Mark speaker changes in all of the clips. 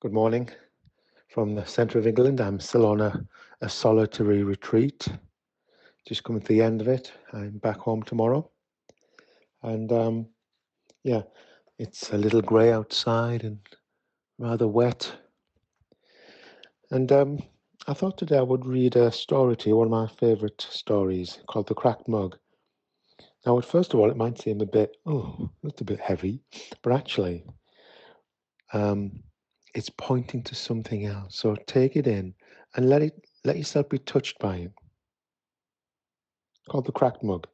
Speaker 1: Good morning from the centre of England. I'm still on a, a solitary retreat, just coming to the end of it. I'm back home tomorrow. And um, yeah, it's a little grey outside and rather wet. And um, I thought today I would read a story to you, one of my favourite stories called The Cracked Mug. Now, first of all, it might seem a bit, oh, that's a bit heavy, but actually, um, it's pointing to something else. So take it in and let it let yourself be touched by it. Called the cracked mug.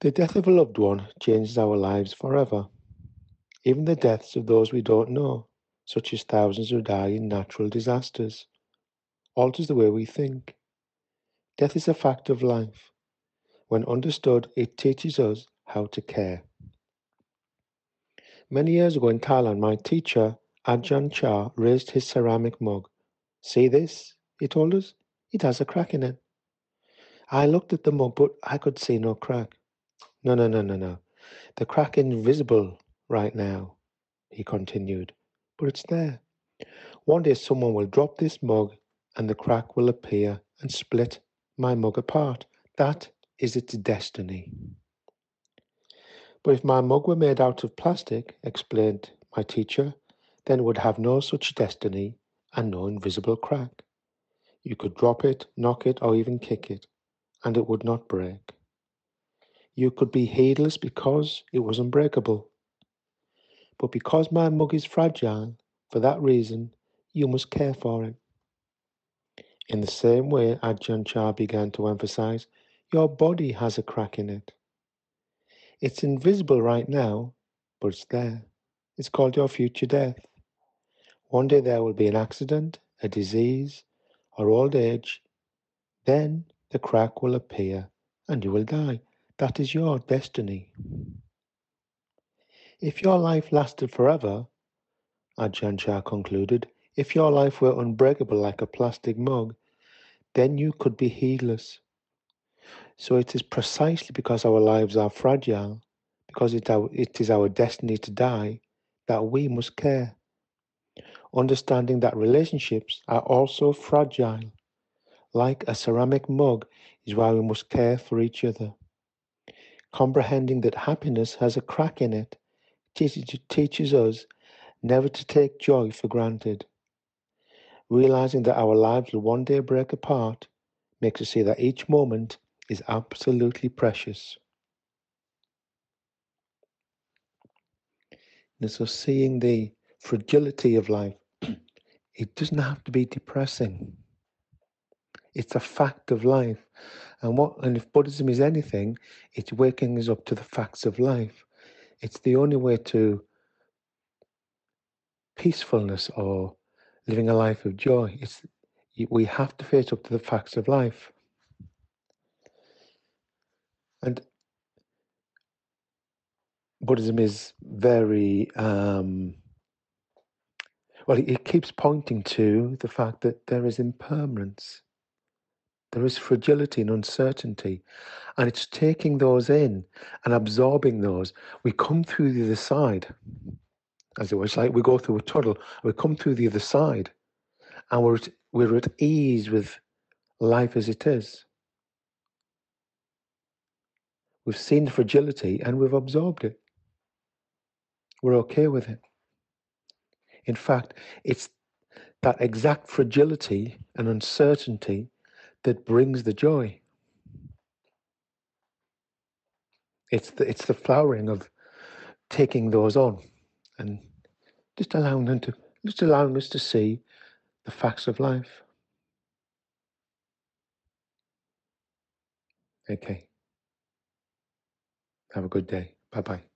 Speaker 1: The death of a loved one changes our lives forever. Even the deaths of those we don't know, such as thousands who die in natural disasters, alters the way we think. Death is a fact of life. When understood, it teaches us how to care. Many years ago in Thailand, my teacher, Ajahn Chah, raised his ceramic mug. See this? he told us. It has a crack in it. I looked at the mug, but I could see no crack. No, no, no, no, no. The crack is invisible right now, he continued, but it's there. One day someone will drop this mug and the crack will appear and split my mug apart. That is its destiny. But if my mug were made out of plastic, explained my teacher, then it would have no such destiny and no invisible crack. You could drop it, knock it, or even kick it, and it would not break. You could be heedless because it was unbreakable. But because my mug is fragile, for that reason, you must care for it. In the same way, Ajahn Chah began to emphasize, your body has a crack in it. It's invisible right now, but it's there. It's called your future death. One day there will be an accident, a disease, or old age. Then the crack will appear and you will die. That is your destiny. If your life lasted forever, Ajahn Chah concluded, if your life were unbreakable like a plastic mug, then you could be heedless. So it is precisely because our lives are fragile, because it, our, it is our destiny to die, that we must care. Understanding that relationships are also fragile, like a ceramic mug, is why we must care for each other. Comprehending that happiness has a crack in it teaches us never to take joy for granted. Realizing that our lives will one day break apart makes us see that each moment is absolutely precious. And so seeing the fragility of life, it doesn't have to be depressing. It's a fact of life. And what and if Buddhism is anything, it's waking us up to the facts of life. It's the only way to peacefulness or living a life of joy. It's we have to face up to the facts of life. And Buddhism is very um, well. It keeps pointing to the fact that there is impermanence, there is fragility and uncertainty, and it's taking those in and absorbing those. We come through the other side, as it was like we go through a tunnel. We come through the other side, and we're at, we're at ease with life as it is. We've seen the fragility and we've absorbed it. We're okay with it. In fact, it's that exact fragility and uncertainty that brings the joy. It's the, it's the flowering of taking those on and just allowing them to just allowing us to see the facts of life. Okay. Have a good day. Bye bye.